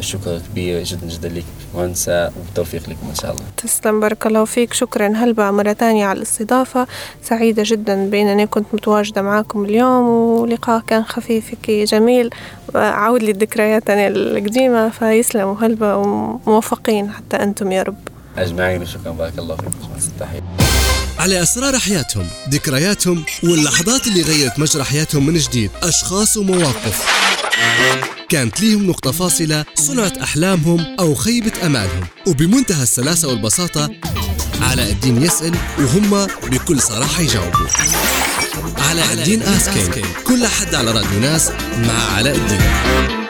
شكر كبير جدا جدا لك مهندسة وبالتوفيق لكم إن شاء الله. تسلم بارك الله فيك. شكرا. هلبا مرة ثانية على الاستضافة؟ سعيدة جدا بأنني كنت متواجدة معكم اليوم ولقاء كان خفيف جميل. عود لي الذكريات القديمة فيسلموا هلبا وموفقين حتى أنتم يا رب. أجمعين وشكرا. بارك الله فيكم تحية. على أسرار حياتهم ذكرياتهم واللحظات اللي غيرت مجرى حياتهم من جديد أشخاص ومواقف. كانت ليهم نقطة فاصلة صنعت أحلامهم أو خيبة أمالهم. وبمنتهى السلاسة والبساطة علاء الدين يسأل وهم بكل صراحة يجاوبوا. علاء الدين آسكينج كل حد على راديو ناس مع علاء الدين.